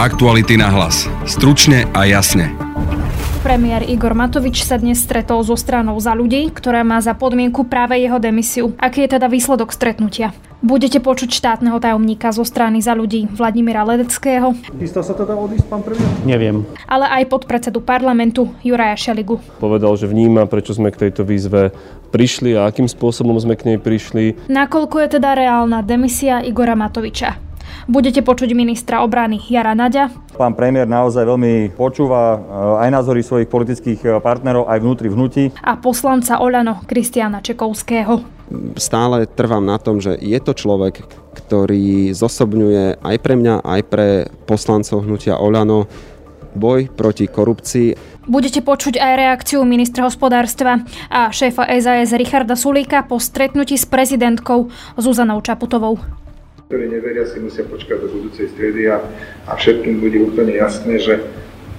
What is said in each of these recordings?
Aktuality na hlas. Stručne a jasne. Premiér Igor Matovič sa dnes stretol so stranou za ľudí, ktorá má za podmienku práve jeho demisiu. Aký je teda výsledok stretnutia? Budete počuť štátneho tajomníka zo strany za ľudí Vladimíra Ledeckého. Chystá sa teda odísť, pán premiér? Neviem. Ale aj podpredsedu parlamentu Juraja Šeligu. Povedal, že vníma, prečo sme k tejto výzve prišli a akým spôsobom sme k nej prišli. Nakoľko je teda reálna demisia Igora Matoviča? Budete počuť ministra obrany Jara Naďa. Pán premiér naozaj veľmi počúva eh, aj názory svojich politických eh, partnerov aj vnútri v hnutí. A poslanca Oľano Kristiana Čekovského. Stále trvám na tom, že je to človek, ktorý zosobňuje aj pre mňa, aj pre poslancov hnutia Oľano boj proti korupcii. Budete počuť aj reakciu ministra hospodárstva a šéfa SAS Richarda Sulíka po stretnutí s prezidentkou Zuzanou Čaputovou ktorí neveria, si musia počkať do budúcej stredy a, a všetkým bude úplne jasné, že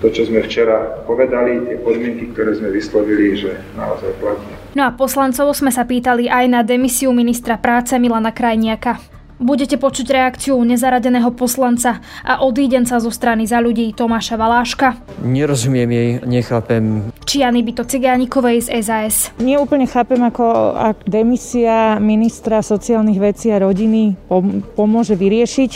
to, čo sme včera povedali, tie podmienky, ktoré sme vyslovili, že naozaj platí. No a poslancov sme sa pýtali aj na demisiu ministra práce Milana Krajniaka. Budete počuť reakciu nezaradeného poslanca a odídenca zo strany za ľudí Tomáša Valáška. Nerozumiem jej, nechápem. Čiany by to Cigánikovej z SAS. Nie úplne chápem, ako ak demisia ministra sociálnych vecí a rodiny pomôže vyriešiť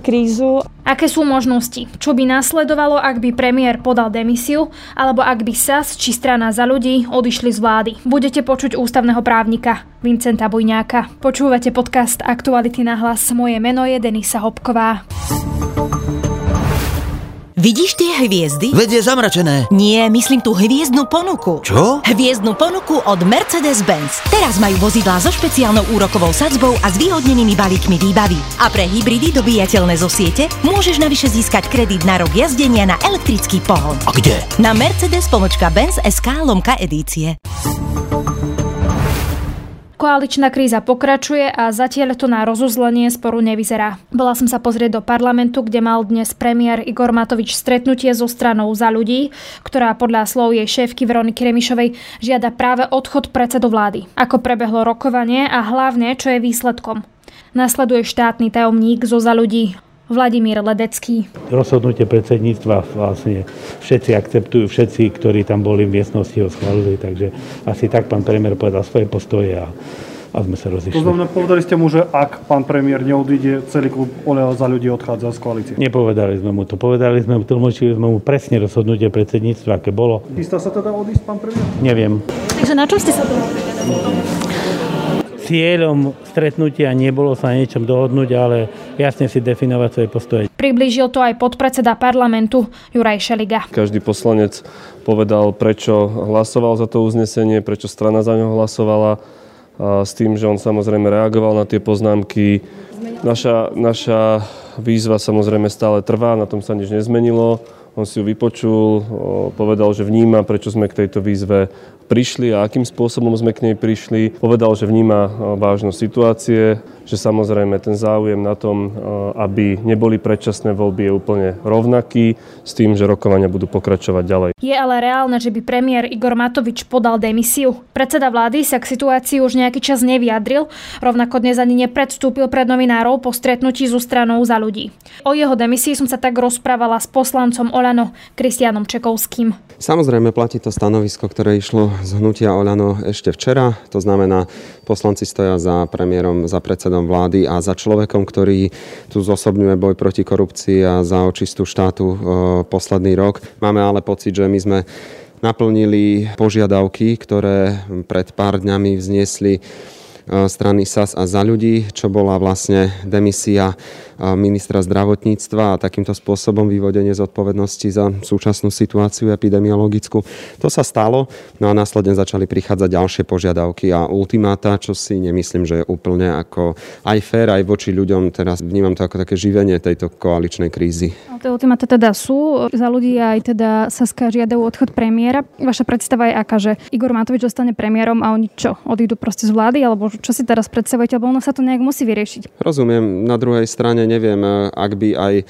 krízu. Aké sú možnosti? Čo by nasledovalo, ak by premiér podal demisiu, alebo ak by SAS či strana za ľudí odišli z vlády? Budete počuť ústavného právnika Vincenta Bujňáka. Počúvate podcast Aktuality na hlas. Moje meno je Denisa Hopková. Vidíš tie hviezdy? Vedie zamračené. Nie, myslím tú hviezdnu ponuku. Čo? Hviezdnu ponuku od Mercedes-Benz. Teraz majú vozidlá so špeciálnou úrokovou sadzbou a zvýhodnenými balíkmi výbavy. A pre hybridy dobíjateľné zo siete môžeš navyše získať kredit na rok jazdenia na elektrický pohon. A kde? Na Mercedes-Benz SK lomka edície. Koaličná kríza pokračuje a zatiaľ to na rozuzlenie sporu nevyzerá. Bola som sa pozrieť do parlamentu, kde mal dnes premiér Igor Matovič stretnutie so stranou za ľudí, ktorá podľa slov jej šéfky Veroniky Remišovej žiada práve odchod predsedu vlády. Ako prebehlo rokovanie a hlavne, čo je výsledkom. Nasleduje štátny tajomník zo za ľudí Vladimír Ledecký. Rozhodnutie predsedníctva vlastne všetci akceptujú, všetci, ktorí tam boli v miestnosti ho schválili, takže asi tak pán premiér povedal svoje postoje a a sme sa rozišli. To znamená, povedali ste mu, že ak pán premiér neodíde, celý klub Oleo za ľudí odchádza z koalície. Nepovedali sme mu to. Povedali sme mu, tlmočili sme mu presne rozhodnutie predsedníctva, aké bolo. Chystá sa teda odísť pán premiér? Neviem. Takže na čo ste sa to cieľom stretnutia nebolo sa niečom dohodnúť, ale jasne si definovať svoje postoje. Priblížil to aj podpredseda parlamentu Juraj Šeliga. Každý poslanec povedal, prečo hlasoval za to uznesenie, prečo strana za ňo hlasovala, a s tým, že on samozrejme reagoval na tie poznámky. Naša, naša výzva samozrejme stále trvá, na tom sa nič nezmenilo. On si ju vypočul, povedal, že vníma, prečo sme k tejto výzve prišli a akým spôsobom sme k nej prišli. Povedal, že vníma vážnosť situácie, že samozrejme ten záujem na tom, aby neboli predčasné voľby je úplne rovnaký s tým, že rokovania budú pokračovať ďalej. Je ale reálne, že by premiér Igor Matovič podal demisiu. Predseda vlády sa k situácii už nejaký čas nevyjadril, rovnako dnes ani nepredstúpil pred novinárov po stretnutí so stranou za ľudí. O jeho demisii som sa tak rozprávala s poslancom Olano Kristianom Čekovským. Samozrejme platí to stanovisko, ktoré išlo z hnutia Oľano ešte včera. To znamená, poslanci stoja za premiérom, za predsedom vlády a za človekom, ktorý tu zosobňuje boj proti korupcii a za očistú štátu e, posledný rok. Máme ale pocit, že my sme naplnili požiadavky, ktoré pred pár dňami vzniesli strany SAS a za ľudí, čo bola vlastne demisia e, ministra zdravotníctva a takýmto spôsobom vyvodenie zodpovednosti za súčasnú situáciu epidemiologickú. To sa stalo, no a následne začali prichádzať ďalšie požiadavky a ultimáta, čo si nemyslím, že je úplne ako aj fér, aj voči ľuďom. Teraz vnímam to ako také živenie tejto koaličnej krízy. Tie ultimáta teda sú, za ľudí aj teda Saska žiadajú odchod premiéra. Vaša predstava je aká, že Igor Matovič zostane premiérom a oni čo, odídu proste z vlády, alebo Čo si teraz predstavujete, lebo ono sa to nejak musí vyriešiť. Rozumiem, na druhej strane neviem, e, ak by aj e,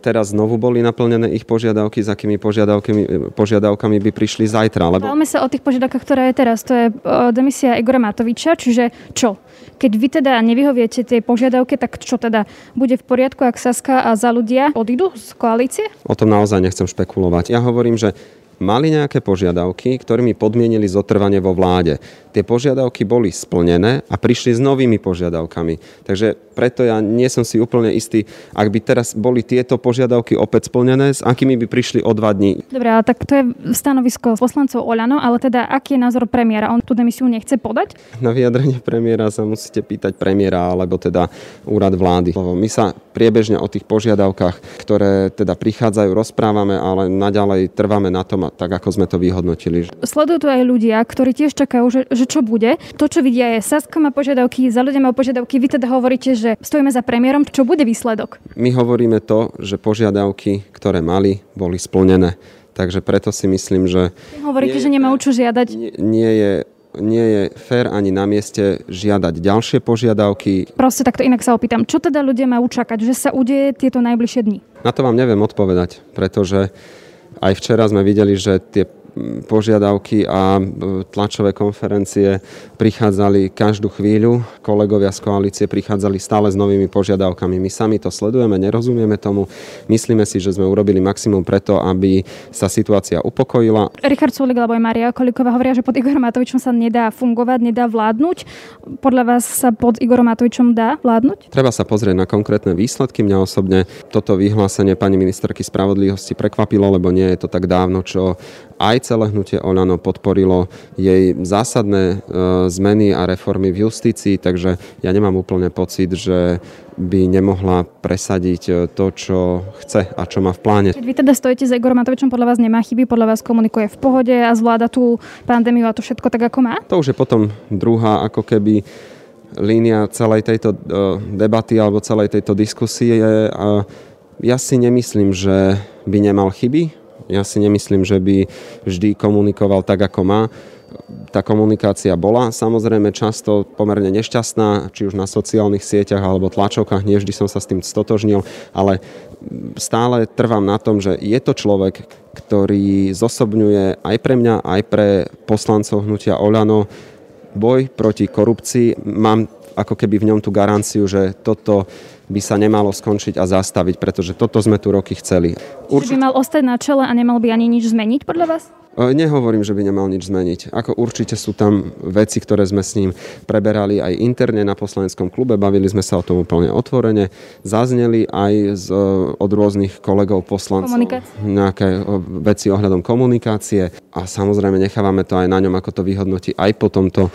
teraz znovu boli naplnené ich požiadavky, s akými požiadavkami, požiadavkami by prišli zajtra. Lebo... Bavme sa o tých požiadavkách, ktoré je teraz. To je demisia Igora Matoviča, čiže čo? Keď vy teda nevyhoviete tej požiadavke, tak čo teda bude v poriadku, ak Saska a za ľudia odídu z koalície? O tom naozaj nechcem špekulovať. Ja hovorím, že mali nejaké požiadavky, ktorými podmienili zotrvanie vo vláde. Tie požiadavky boli splnené a prišli s novými požiadavkami. Takže preto ja nie som si úplne istý, ak by teraz boli tieto požiadavky opäť splnené, s akými by prišli o dva dní. Dobre, ale tak to je stanovisko poslancov Oľano, ale teda aký je názor premiéra? On tú demisiu nechce podať? Na vyjadrenie premiéra sa musíte pýtať premiéra alebo teda úrad vlády. My sa priebežne o tých požiadavkách, ktoré teda prichádzajú, rozprávame, ale naďalej trváme na tom, tak ako sme to vyhodnotili. Sledujú tu aj ľudia, ktorí tiež čakajú, že, že čo bude. To, čo vidia je, Saska má požiadavky, za ľudia má požiadavky, vy teda hovoríte, že stojíme za premiérom, čo bude výsledok? My hovoríme to, že požiadavky, ktoré mali, boli splnené. Takže preto si myslím, že... Hovoríte, nie, že nemá čo žiadať? Nie, nie je nie je fér ani na mieste žiadať ďalšie požiadavky. Proste takto inak sa opýtam, čo teda ľudia majú čakať, že sa udeje tieto najbližšie dni? Na to vám neviem odpovedať, pretože aj včera sme videli, že tie požiadavky a tlačové konferencie prichádzali každú chvíľu. Kolegovia z koalície prichádzali stále s novými požiadavkami. My sami to sledujeme, nerozumieme tomu. Myslíme si, že sme urobili maximum preto, aby sa situácia upokojila. Richard Sulik alebo aj Maria Kolíková hovoria, že pod Igorom Matovičom sa nedá fungovať, nedá vládnuť. Podľa vás sa pod Igorom Matovičom dá vládnuť? Treba sa pozrieť na konkrétne výsledky. Mňa osobne toto vyhlásenie pani ministerky spravodlivosti prekvapilo, lebo nie je to tak dávno, čo aj celé hnutie Olano podporilo jej zásadné e, zmeny a reformy v justícii, takže ja nemám úplne pocit, že by nemohla presadiť e, to, čo chce a čo má v pláne. Keď vy teda stojíte za Igorom Matovičom, podľa vás nemá chyby, podľa vás komunikuje v pohode a zvláda tú pandémiu a to všetko tak, ako má? To už je potom druhá ako keby línia celej tejto e, debaty alebo celej tejto diskusie. Ja si nemyslím, že by nemal chyby. Ja si nemyslím, že by vždy komunikoval tak, ako má. Tá komunikácia bola samozrejme často pomerne nešťastná, či už na sociálnych sieťach alebo tlačovkách, nie vždy som sa s tým stotožnil, ale stále trvám na tom, že je to človek, ktorý zosobňuje aj pre mňa, aj pre poslancov hnutia Oľano boj proti korupcii. Mám ako keby v ňom tú garanciu, že toto by sa nemalo skončiť a zastaviť, pretože toto sme tu roky chceli. Určite by mal ostať na čele a nemal by ani nič zmeniť podľa vás? E, nehovorím, že by nemal nič zmeniť. Ako určite sú tam veci, ktoré sme s ním preberali aj interne na poslaneckom klube, bavili sme sa o tom úplne otvorene, zazneli aj z, e, od rôznych kolegov poslancov nejaké e, veci ohľadom komunikácie a samozrejme nechávame to aj na ňom, ako to vyhodnotí aj po tomto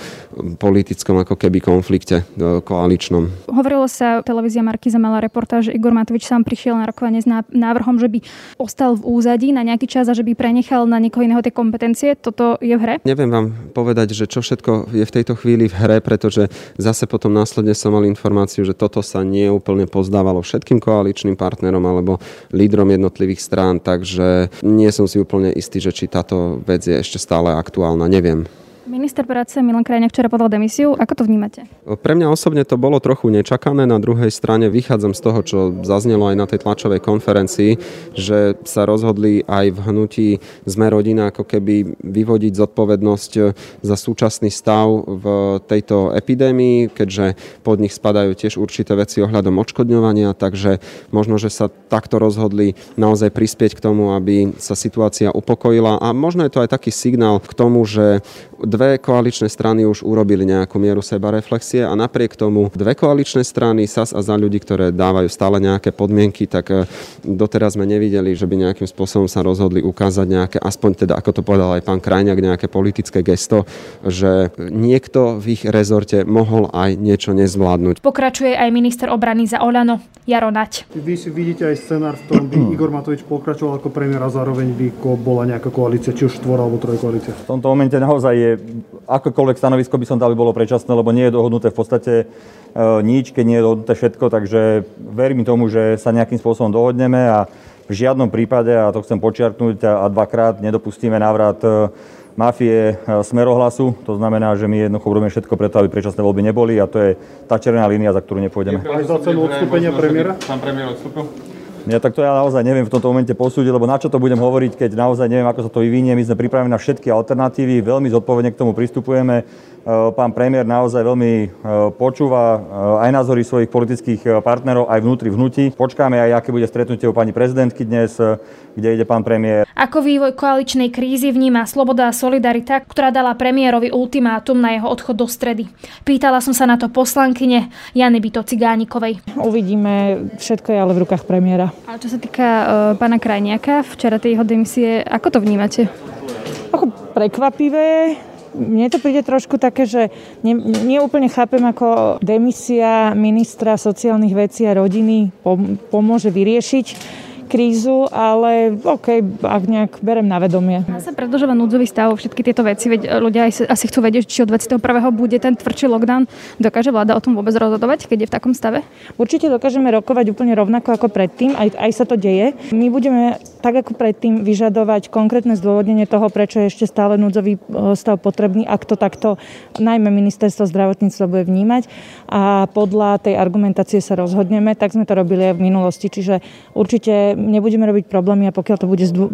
politickom ako keby konflikte koaličnom. Hovorilo sa, televízia Markiza mala reportáž, že Igor Matovič sám prišiel na rokovanie s návrhom, že by ostal v úzadí na nejaký čas a že by prenechal na niekoho iného tie kompetencie? Toto je v hre? Neviem vám povedať, že čo všetko je v tejto chvíli v hre, pretože zase potom následne som mal informáciu, že toto sa nie úplne pozdávalo všetkým koaličným partnerom alebo lídrom jednotlivých strán, takže nie som si úplne istý, že či táto vec je ešte stále aktuálna, neviem. Minister práce Milan Krajňák včera podal demisiu. Ako to vnímate? Pre mňa osobne to bolo trochu nečakané. Na druhej strane vychádzam z toho, čo zaznelo aj na tej tlačovej konferencii, že sa rozhodli aj v hnutí Sme rodina ako keby vyvodiť zodpovednosť za súčasný stav v tejto epidémii, keďže pod nich spadajú tiež určité veci ohľadom odškodňovania, takže možno, že sa takto rozhodli naozaj prispieť k tomu, aby sa situácia upokojila a možno je to aj taký signál k tomu, že Dve koaličné strany už urobili nejakú mieru seba reflexie a napriek tomu dve koaličné strany, SAS a za ľudí, ktoré dávajú stále nejaké podmienky, tak e, doteraz sme nevideli, že by nejakým spôsobom sa rozhodli ukázať nejaké, aspoň teda, ako to povedal aj pán Krajňák, nejaké politické gesto, že niekto v ich rezorte mohol aj niečo nezvládnuť. Pokračuje aj minister obrany za Olano, Jaro Nať. Vy si vidíte aj scenár, v ktorom by Igor Matovič pokračoval ako premiér a zároveň by bola nejaká koalícia, či už štvor alebo trojkoalícia. V tomto momente naozaj je akokoľvek stanovisko by som dal, by bolo predčasné, lebo nie je dohodnuté v podstate e, nič, keď nie je dohodnuté všetko, takže verím tomu, že sa nejakým spôsobom dohodneme a v žiadnom prípade, a to chcem počiarknúť a dvakrát, nedopustíme návrat e, mafie smerohlasu. To znamená, že my jednoducho robíme všetko preto, aby predčasné voľby neboli a to je tá červená línia, za ktorú nepôjdeme. Aj za cenu odstúpenia premiéra? Pán premiér odstúpil? Ja tak to ja naozaj neviem v tomto momente posúdiť, lebo na čo to budem hovoriť, keď naozaj neviem, ako sa to vyvinie. My sme pripravení na všetky alternatívy, veľmi zodpovedne k tomu pristupujeme. Eh, pán premiér naozaj veľmi eh, počúva eh, aj názory svojich politických partnerov aj vnútri vnúti. Počkáme aj, aké bude stretnutie u pani prezidentky dnes, kde ide pán premiér. Ako vývoj koaličnej krízy vníma Sloboda a Solidarita, ktorá dala premiérovi ultimátum na jeho odchod do stredy. Pýtala som sa na to poslankyne Jany Byto Cigánikovej. Uvidíme, všetko je ale v rukách premiéra. A čo sa týka uh, pána Krajniaka, včera tej jeho demisie, ako to vnímate? Ako prekvapivé, mne to príde trošku také, že nie, nie úplne chápem, ako demisia ministra sociálnych vecí a rodiny pomôže vyriešiť krízu, ale OK, ak nejak berem na vedomie. Má sa predlžovať núdzový stav, všetky tieto veci, veď ľudia asi chcú vedieť, či od 21. bude ten tvrdší lockdown. Dokáže vláda o tom vôbec rozhodovať, keď je v takom stave? Určite dokážeme rokovať úplne rovnako ako predtým, aj, aj sa to deje. My budeme tak ako predtým vyžadovať konkrétne zdôvodnenie toho, prečo je ešte stále núdzový e, stav potrebný, ak to takto najmä ministerstvo zdravotníctva bude vnímať a podľa tej argumentácie sa rozhodneme, tak sme to robili aj v minulosti, čiže určite nebudeme robiť problémy a pokiaľ to bude zdô...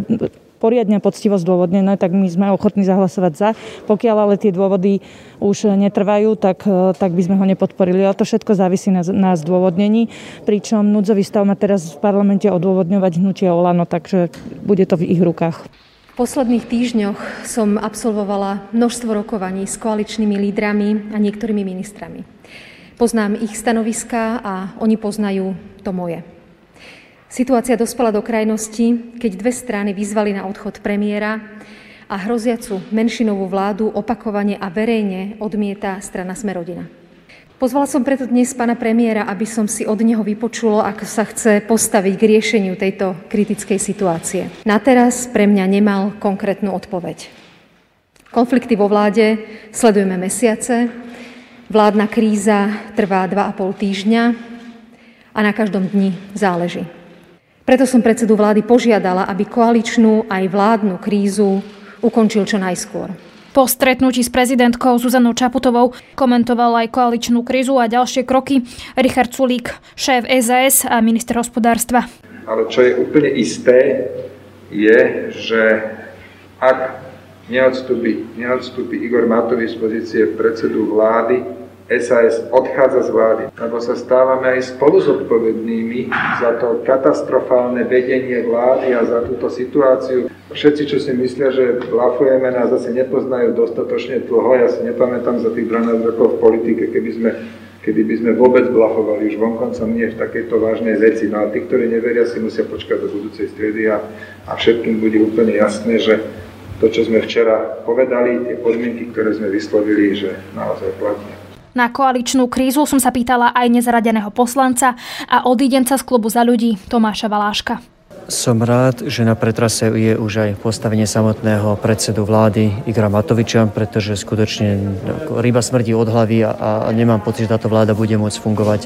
poriadne a poctivo zdôvodnené, tak my sme ochotní zahlasovať za. Pokiaľ ale tie dôvody už netrvajú, tak, e, tak by sme ho nepodporili. Ale to všetko závisí na, na zdôvodnení, pričom núdzový stav má teraz v parlamente odôvodňovať hnutie Olano, takže bude to v ich rukách. V posledných týždňoch som absolvovala množstvo rokovaní s koaličnými lídrami a niektorými ministrami. Poznám ich stanoviská a oni poznajú to moje. Situácia dospela do krajnosti, keď dve strany vyzvali na odchod premiéra a hroziacu menšinovú vládu opakovane a verejne odmieta strana Smerodina. Pozvala som preto dnes pána premiéra, aby som si od neho vypočulo, ako sa chce postaviť k riešeniu tejto kritickej situácie. Na teraz pre mňa nemal konkrétnu odpoveď. Konflikty vo vláde sledujeme mesiace, vládna kríza trvá 2,5 týždňa a na každom dni záleží. Preto som predsedu vlády požiadala, aby koaličnú aj vládnu krízu ukončil čo najskôr. Po stretnutí s prezidentkou Zuzanou Čaputovou komentoval aj koaličnú krizu a ďalšie kroky Richard Sulík, šéf SAS a minister hospodárstva. Ale čo je úplne isté, je, že ak neodstúpi, neodstúpi Igor Matovič z pozície predsedu vlády, SAS odchádza z vlády, lebo sa stávame aj spolu zodpovednými za to katastrofálne vedenie vlády a za túto situáciu. Všetci, čo si myslia, že blafujeme, nás zase nepoznajú dostatočne dlho. Ja si nepamätám za tých 12 rokov v politike, keby sme kedy by sme vôbec blafovali už vonkoncom nie v takejto vážnej veci. No a tí, ktorí neveria, si musia počkať do budúcej stredy a, a všetkým bude úplne jasné, že to, čo sme včera povedali, tie podmienky, ktoré sme vyslovili, že naozaj platne. Na koaličnú krízu som sa pýtala aj nezaradeného poslanca a odídenca z klubu za ľudí Tomáša Valáška. Som rád, že na pretrase je už aj postavenie samotného predsedu vlády Igora Matoviča, pretože skutočne ryba smrdí od hlavy a, a nemám pocit, že táto vláda bude môcť fungovať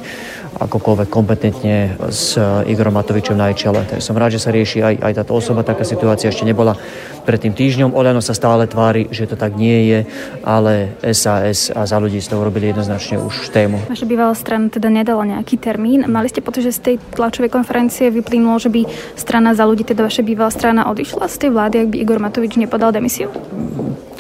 akokoľvek kompetentne s Igorom Matovičom na jej čele. Som rád, že sa rieši aj, aj táto osoba. Taká situácia ešte nebola pred tým týždňom. Olano sa stále tvári, že to tak nie je, ale SAS a za ľudí z toho robili jednoznačne už tému. Vaša bývalá strana teda nedala nejaký termín. Mali ste pocit, že z tej tlačovej konferencie vyplynulo, že by strana za ľudí, teda vaša bývalá strana, odišla z tej vlády, ak by Igor Matovič nepodal demisiu?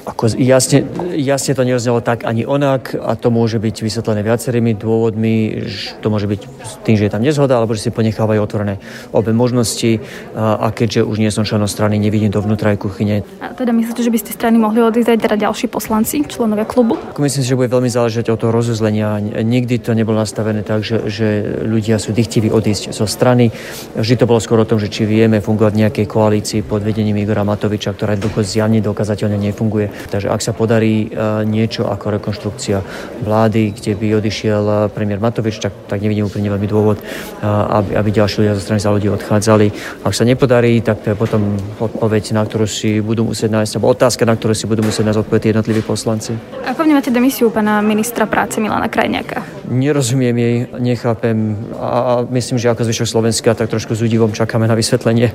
Ako jasne, jasne to neoznelo tak ani onak a to môže byť vysvetlené viacerými dôvodmi. To môže byť tým, že je tam nezhoda, alebo že si ponechávajú otvorené obe možnosti a keďže už nie som členom strany, nevidím to vnútra aj kuchyne. A teda myslíte, že by z tej strany mohli odísť aj teda ďalší poslanci, členovia klubu? Myslím si, že bude veľmi záležať od toho rozuzlenia. Nikdy to nebolo nastavené tak, že, že ľudia sú dychtiví odísť zo strany. Vždy to bolo skoro o tom, že či vieme fungovať v nejakej koalícii pod vedením Igora Matoviča, ktorá jednoducho zjavne dokazateľne nefunguje. Takže ak sa podarí e, niečo ako rekonštrukcia vlády, kde by odišiel e, premiér Matovič, tak, tak nevidím úplne veľmi dôvod, e, aby, aby ďalší ľudia zo strany za ľudí odchádzali. Ak sa nepodarí, tak to je potom odpoveď, na ktorú si budú musieť nájsť, alebo otázka, na ktorú si budú musieť nájsť odpoveď jednotliví poslanci. Ako vnímate demisiu pána ministra práce Milana Krajniaka? Nerozumiem jej, nechápem a, a myslím, že ako zvyšok Slovenska, tak trošku s údivom čakáme na vysvetlenie.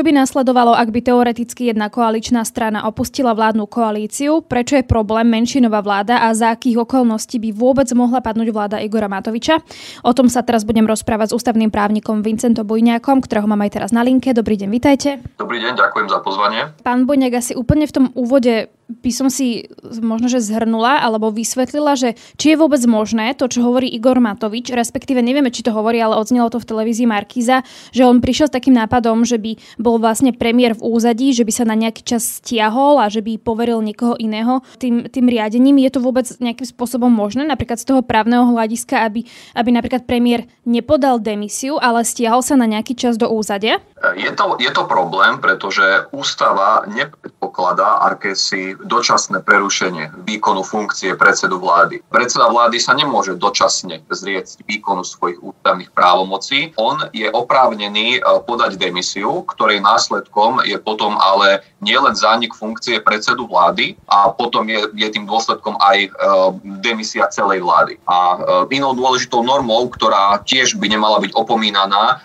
Čo by nasledovalo, ak by teoreticky jedna koaličná strana opustila vládnu koalíciu? Prečo je problém menšinová vláda a za akých okolností by vôbec mohla padnúť vláda Igora Matoviča? O tom sa teraz budem rozprávať s ústavným právnikom Vincentom Bujňákom, ktorého mám aj teraz na linke. Dobrý deň, vitajte. Dobrý deň, ďakujem za pozvanie. Pán Bujňák, asi úplne v tom úvode by som si možno, že zhrnula alebo vysvetlila, že či je vôbec možné to, čo hovorí Igor Matovič, respektíve nevieme, či to hovorí, ale odznelo to v televízii Markiza, že on prišiel s takým nápadom, že by bol vlastne premiér v úzadí, že by sa na nejaký čas stiahol a že by poveril niekoho iného tým, tým riadením. Je to vôbec nejakým spôsobom možné, napríklad z toho právneho hľadiska, aby, aby napríklad premiér nepodal demisiu, ale stiahol sa na nejaký čas do úzadia? Je to, je to problém, pretože ústava nepredpokladá akési dočasné prerušenie výkonu funkcie predsedu vlády. Predseda vlády sa nemôže dočasne zrieť výkonu svojich ústavných právomocí. On je oprávnený e, podať demisiu, ktorej následkom je potom ale nielen zánik funkcie predsedu vlády a potom je, je tým dôsledkom aj e, demisia celej vlády. A e, inou dôležitou normou, ktorá tiež by nemala byť opomínaná,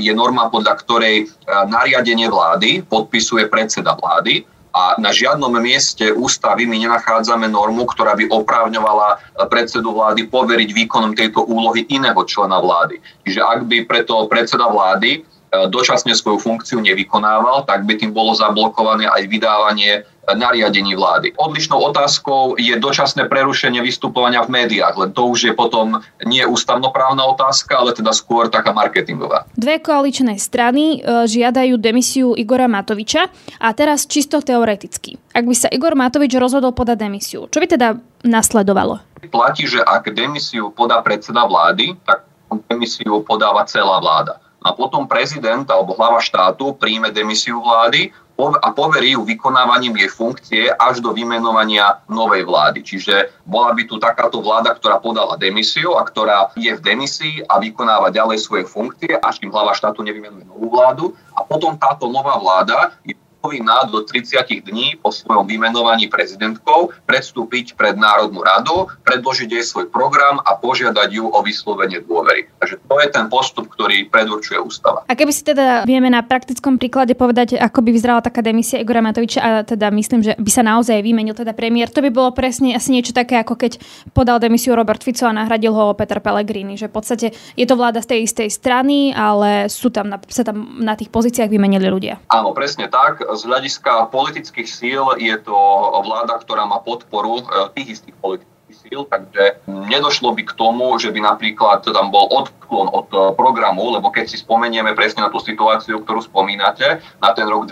je norma, podľa ktorej nariadenie vlády podpisuje predseda vlády a na žiadnom mieste ústavy my nenachádzame normu, ktorá by oprávňovala predsedu vlády poveriť výkonom tejto úlohy iného člena vlády. Čiže ak by preto predseda vlády dočasne svoju funkciu nevykonával, tak by tým bolo zablokované aj vydávanie nariadení vlády. Odlišnou otázkou je dočasné prerušenie vystupovania v médiách, len to už je potom nie ústavnoprávna otázka, ale teda skôr taká marketingová. Dve koaličné strany e, žiadajú demisiu Igora Matoviča a teraz čisto teoreticky. Ak by sa Igor Matovič rozhodol podať demisiu, čo by teda nasledovalo? Platí, že ak demisiu podá predseda vlády, tak demisiu podáva celá vláda a potom prezident alebo hlava štátu príjme demisiu vlády a poverí ju vykonávaním jej funkcie až do vymenovania novej vlády. Čiže bola by tu takáto vláda, ktorá podala demisiu a ktorá je v demisii a vykonáva ďalej svoje funkcie, až kým hlava štátu nevymenuje novú vládu. A potom táto nová vláda je povinná do 30 dní po svojom vymenovaní prezidentkou predstúpiť pred Národnú radu, predložiť jej svoj program a požiadať ju o vyslovenie dôvery. Takže to je ten postup, ktorý predurčuje ústava. A keby si teda vieme na praktickom príklade povedať, ako by vyzerala taká demisia Igora Matoviča a teda myslím, že by sa naozaj vymenil teda premiér, to by bolo presne asi niečo také, ako keď podal demisiu Robert Fico a nahradil ho Peter Pellegrini, že v podstate je to vláda z tej istej strany, ale sú tam, sa tam na tých pozíciách vymenili ľudia. Áno, presne tak z hľadiska politických síl je to vláda, ktorá má podporu e, tých istých politických síl, takže nedošlo by k tomu, že by napríklad tam bol odklon od e, programu, lebo keď si spomenieme presne na tú situáciu, ktorú spomínate, na ten rok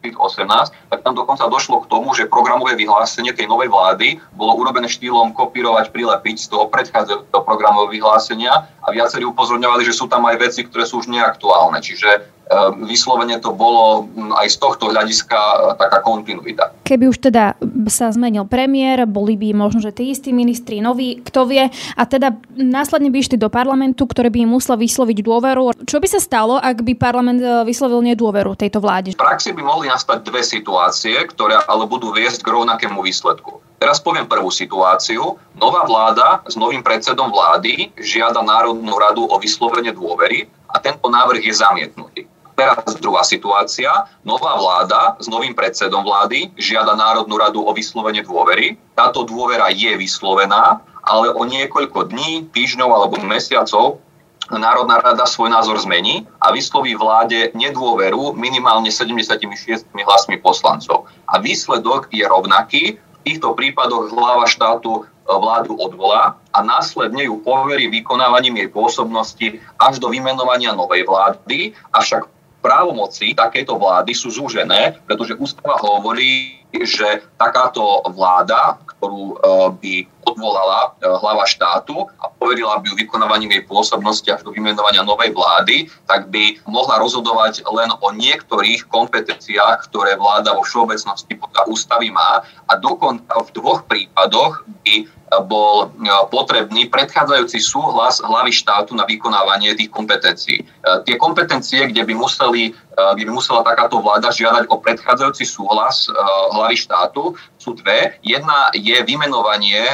2018, tak tam dokonca došlo k tomu, že programové vyhlásenie tej novej vlády bolo urobené štýlom kopírovať, prilepiť z toho predchádzajúceho programového vyhlásenia a viacerí upozorňovali, že sú tam aj veci, ktoré sú už neaktuálne. Čiže Ehm, vyslovene to bolo aj z tohto hľadiska e, taká kontinuita. Keby už teda sa zmenil premiér, boli by možno, že tí istí ministri noví, kto vie, a teda následne by išli do parlamentu, ktorý by im musel vysloviť dôveru. Čo by sa stalo, ak by parlament e, vyslovil nedôveru tejto vláde? V praxi by mohli nastať dve situácie, ktoré ale budú viesť k rovnakému výsledku. Teraz poviem prvú situáciu. Nová vláda s novým predsedom vlády žiada Národnú radu o vyslovenie dôvery a tento návrh je zamietnutý. Teraz druhá situácia. Nová vláda s novým predsedom vlády žiada Národnú radu o vyslovenie dôvery. Táto dôvera je vyslovená, ale o niekoľko dní, týždňov alebo mesiacov Národná rada svoj názor zmení a vysloví vláde nedôveru minimálne 76 hlasmi poslancov. A výsledok je rovnaký. V týchto prípadoch hlava štátu e, vládu odvolá a následne ju poverí vykonávaním jej pôsobnosti až do vymenovania novej vlády, avšak právomoci takejto vlády sú zúžené, pretože ústava hovorí, že takáto vláda, ktorú e, by odvolala e, hlava štátu a poverila by ju vykonávaním jej pôsobnosti až do vymenovania novej vlády, tak by mohla rozhodovať len o niektorých kompetenciách, ktoré vláda vo všeobecnosti podľa ústavy má a dokonca v dvoch prípadoch by bol e, potrebný predchádzajúci súhlas hlavy štátu na vykonávanie tých kompetencií. E, tie kompetencie, kde by, museli, e, kde by musela takáto vláda žiadať o predchádzajúci súhlas hlavy štátu, sú dve. Jedna je vymenovanie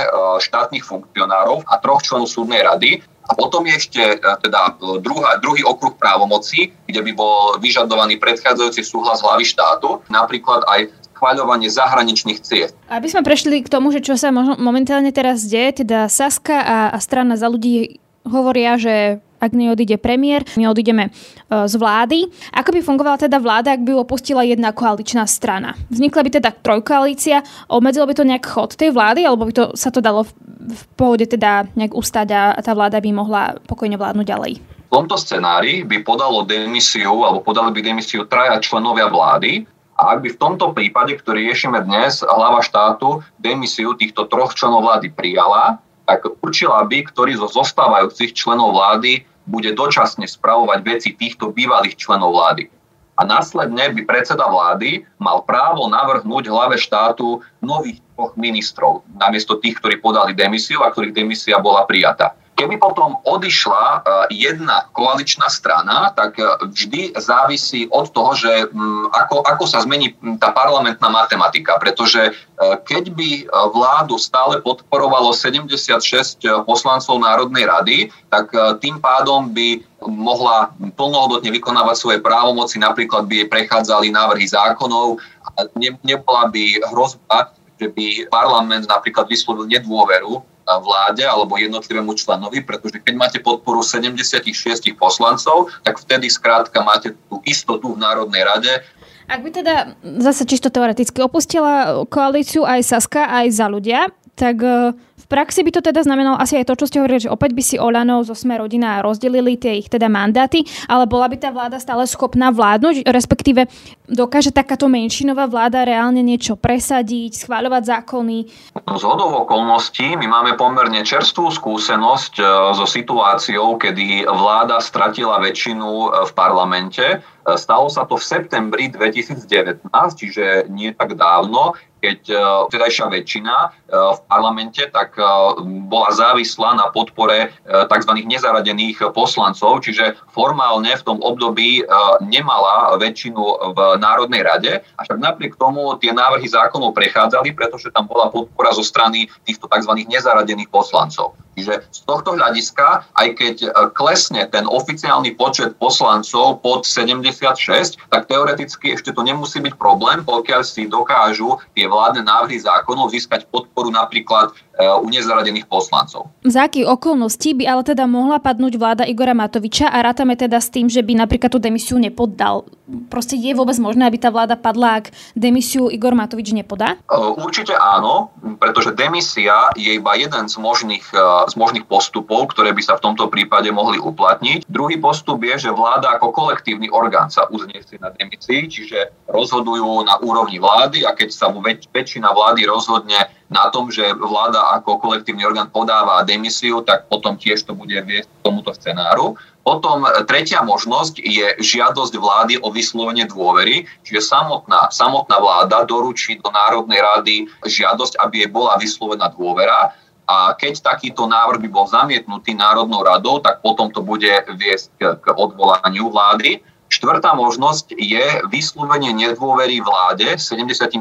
štátnych funkcionárov a troch členov súdnej rady. A potom je ešte e, teda druhá, druhý okruh právomocí, kde by bol vyžadovaný predchádzajúci súhlas hlavy štátu, napríklad aj schváľovanie zahraničných ciest. Aby sme prešli k tomu, že čo sa momentálne teraz deje, teda Saska a, a strana za ľudí hovoria, že ak neodíde premiér, my odídeme e, z vlády. Ako by fungovala teda vláda, ak by opustila jedna koaličná strana? Vznikla by teda trojkoalícia, obmedzilo by to nejak chod tej vlády, alebo by to, sa to dalo v, v pohode teda nejak ustať a tá vláda by mohla pokojne vládnuť ďalej? V tomto scenári by podalo demisiu, alebo podali by demisiu traja členovia vlády, a ak by v tomto prípade, ktorý riešime dnes, hlava štátu demisiu týchto troch členov vlády prijala, tak určila by, ktorý zo zostávajúcich členov vlády bude dočasne spravovať veci týchto bývalých členov vlády. A následne by predseda vlády mal právo navrhnúť hlave štátu nových dvoch ministrov, namiesto tých, ktorí podali demisiu a ktorých demisia bola prijatá. Keby potom odišla e, jedna koaličná strana, tak e, vždy závisí od toho, že mm, ako, ako sa zmení tá parlamentná matematika. Pretože e, keď by vládu stále podporovalo 76 poslancov Národnej rady, tak tým pádom by mohla plnohodnotne vykonávať svoje právomoci, napríklad by jej prechádzali návrhy zákonov a ne, nebola by hrozba, že by parlament napríklad vyslovil nedôveru vláde alebo jednotlivému členovi, pretože keď máte podporu 76 poslancov, tak vtedy skrátka máte tú istotu v Národnej rade. Ak by teda zase čisto teoreticky opustila koalíciu aj Saska, aj za ľudia, tak e, v praxi by to teda znamenalo asi aj to, čo ste hovorili, že opäť by si Olano zo Sme rodina rozdelili tie ich teda mandáty, ale bola by tá vláda stále schopná vládnuť, respektíve dokáže takáto menšinová vláda reálne niečo presadiť, schváľovať zákony? Z hodov okolností my máme pomerne čerstvú skúsenosť e, so situáciou, kedy vláda stratila väčšinu e, v parlamente. Stalo sa to v septembri 2019, čiže nie tak dávno, keď e, vtedajšia väčšina e, v parlamente tak e, bola závislá na podpore tzv. nezaradených poslancov, čiže formálne v tom období nemala väčšinu v Národnej rade, avšak napriek tomu tie návrhy zákonov prechádzali, pretože tam bola podpora zo strany týchto tzv. nezaradených poslancov. Čiže z tohto hľadiska, aj keď klesne ten oficiálny počet poslancov pod 76, tak teoreticky ešte to nemusí byť problém, pokiaľ si dokážu tie vládne návrhy zákonov získať podporu napríklad e, u nezaradených poslancov. Za akých okolností by ale teda mohla padnúť vláda Igora Matoviča a rátame teda s tým, že by napríklad tú demisiu nepoddal? Proste je vôbec možné, aby tá vláda padla, ak demisiu Igor Matovič nepodá? E, určite áno, pretože demisia je iba jeden z možných, e, z možných postupov, ktoré by sa v tomto prípade mohli uplatniť. Druhý postup je, že vláda ako kolektívny orgán sa uzniesie na demisii, čiže rozhodujú na úrovni vlády a keď sa mu väč- väčšina vlády rozhodne na tom, že vláda ako kolektívny orgán podáva demisiu, tak potom tiež to bude viesť k tomuto scenáru. Potom tretia možnosť je žiadosť vlády o vyslovenie dôvery, čiže samotná, samotná vláda doručí do Národnej rady žiadosť, aby jej bola vyslovená dôvera. A keď takýto návrh by bol zamietnutý Národnou radou, tak potom to bude viesť k, k odvolaniu vlády. Štvrtá možnosť je vyslovenie nedôvery vláde 76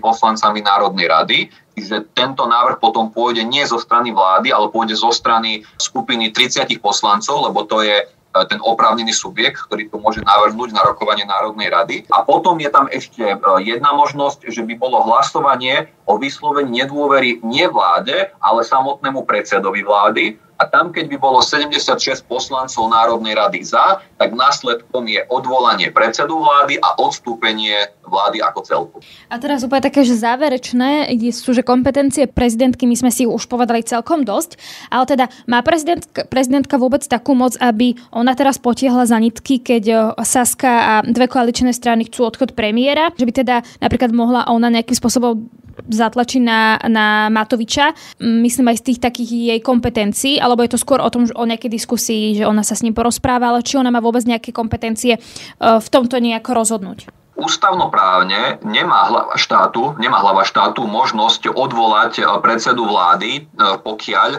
poslancami Národnej rady, že tento návrh potom pôjde nie zo strany vlády, ale pôjde zo strany skupiny 30 poslancov, lebo to je e, ten oprávnený subjekt, ktorý to môže navrhnúť na rokovanie Národnej rady. A potom je tam ešte e, jedna možnosť, že by bolo hlasovanie o vyslovení nedôvery nie vláde, ale samotnému predsedovi vlády a tam, keď by bolo 76 poslancov Národnej rady za, tak následkom je odvolanie predsedu vlády a odstúpenie vlády ako celku. A teraz úplne také, že záverečné sú, že kompetencie prezidentky, my sme si už povedali celkom dosť, ale teda má prezidentka, prezidentka vôbec takú moc, aby ona teraz potiehla za nitky, keď Saska a dve koaličné strany chcú odchod premiéra, že by teda napríklad mohla ona nejakým spôsobom zatlačiť na, na Matoviča, myslím aj z tých takých jej kompetencií, alebo je to skôr o tom, o nejakej diskusii, že ona sa s ním porozpráva, ale či ona má vôbec nejaké kompetencie e, v tomto nejako rozhodnúť? Ústavnoprávne nemá hlava štátu, nemá hlava štátu možnosť odvolať e, predsedu vlády, e, pokiaľ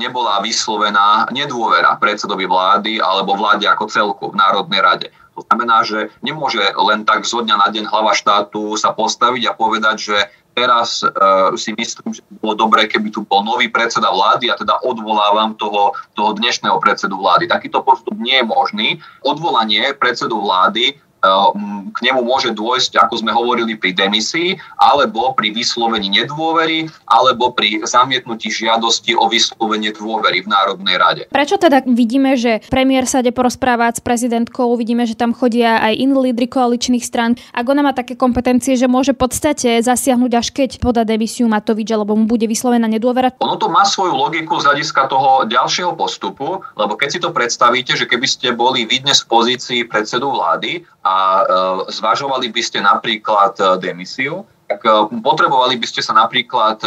nebola vyslovená nedôvera predsedovi vlády alebo vláde ako celku v Národnej rade. To znamená, že nemôže len tak zo dňa na deň hlava štátu sa postaviť a povedať, že teraz uh, si myslím, že bolo dobré, keby tu bol nový predseda vlády a teda odvolávam toho, toho dnešného predsedu vlády. Takýto postup nie je možný. Odvolanie predsedu vlády k nemu môže dôjsť, ako sme hovorili, pri demisii, alebo pri vyslovení nedôvery, alebo pri zamietnutí žiadosti o vyslovenie dôvery v Národnej rade. Prečo teda vidíme, že premiér sa ide porozprávať s prezidentkou, vidíme, že tam chodia aj iní lídry koaličných stran. Ak ona má také kompetencie, že môže v podstate zasiahnuť až keď podá demisiu Matovič, alebo mu bude vyslovená nedôvera? Ono to má svoju logiku z hľadiska toho ďalšieho postupu, lebo keď si to predstavíte, že keby ste boli vy dnes v pozícii predsedu vlády a e, zvažovali by ste napríklad e, demisiu, tak e, potrebovali by ste sa napríklad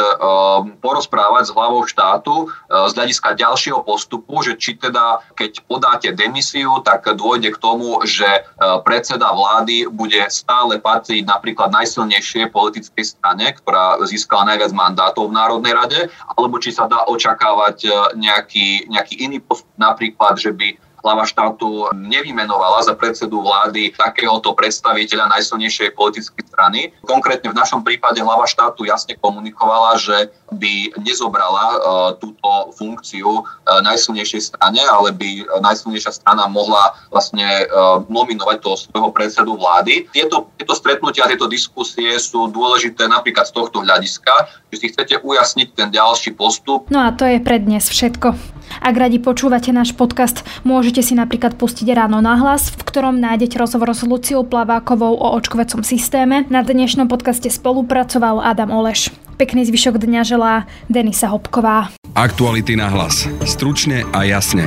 porozprávať s hlavou štátu z hľadiska ďalšieho postupu, že či teda, keď podáte demisiu, tak dôjde k tomu, že predseda vlády bude stále patriť napríklad najsilnejšej politickej strane, ktorá získala najviac mandátov v Národnej rade, alebo či sa dá očakávať nejaký, nejaký iný postup, napríklad, že by hlava štátu nevymenovala za predsedu vlády takéhoto predstaviteľa najsilnejšej politickej strany. Konkrétne v našom prípade hlava štátu jasne komunikovala, že by nezobrala uh, túto funkciu uh, najsilnejšej strane, ale by najsilnejšia strana mohla vlastne uh, nominovať toho svojho predsedu vlády. Tieto, tieto stretnutia, tieto diskusie sú dôležité napríklad z tohto hľadiska, že si chcete ujasniť ten ďalší postup. No a to je pre dnes všetko. Ak radi počúvate náš podcast, môžete si napríklad pustiť ráno na hlas, v ktorom nájdete rozhovor s Luciou Plavákovou o očkovacom systéme. Na dnešnom podcaste spolupracoval Adam Oleš. Pekný zvyšok dňa želá Denisa Hopková. Aktuality na hlas. Stručne a jasne.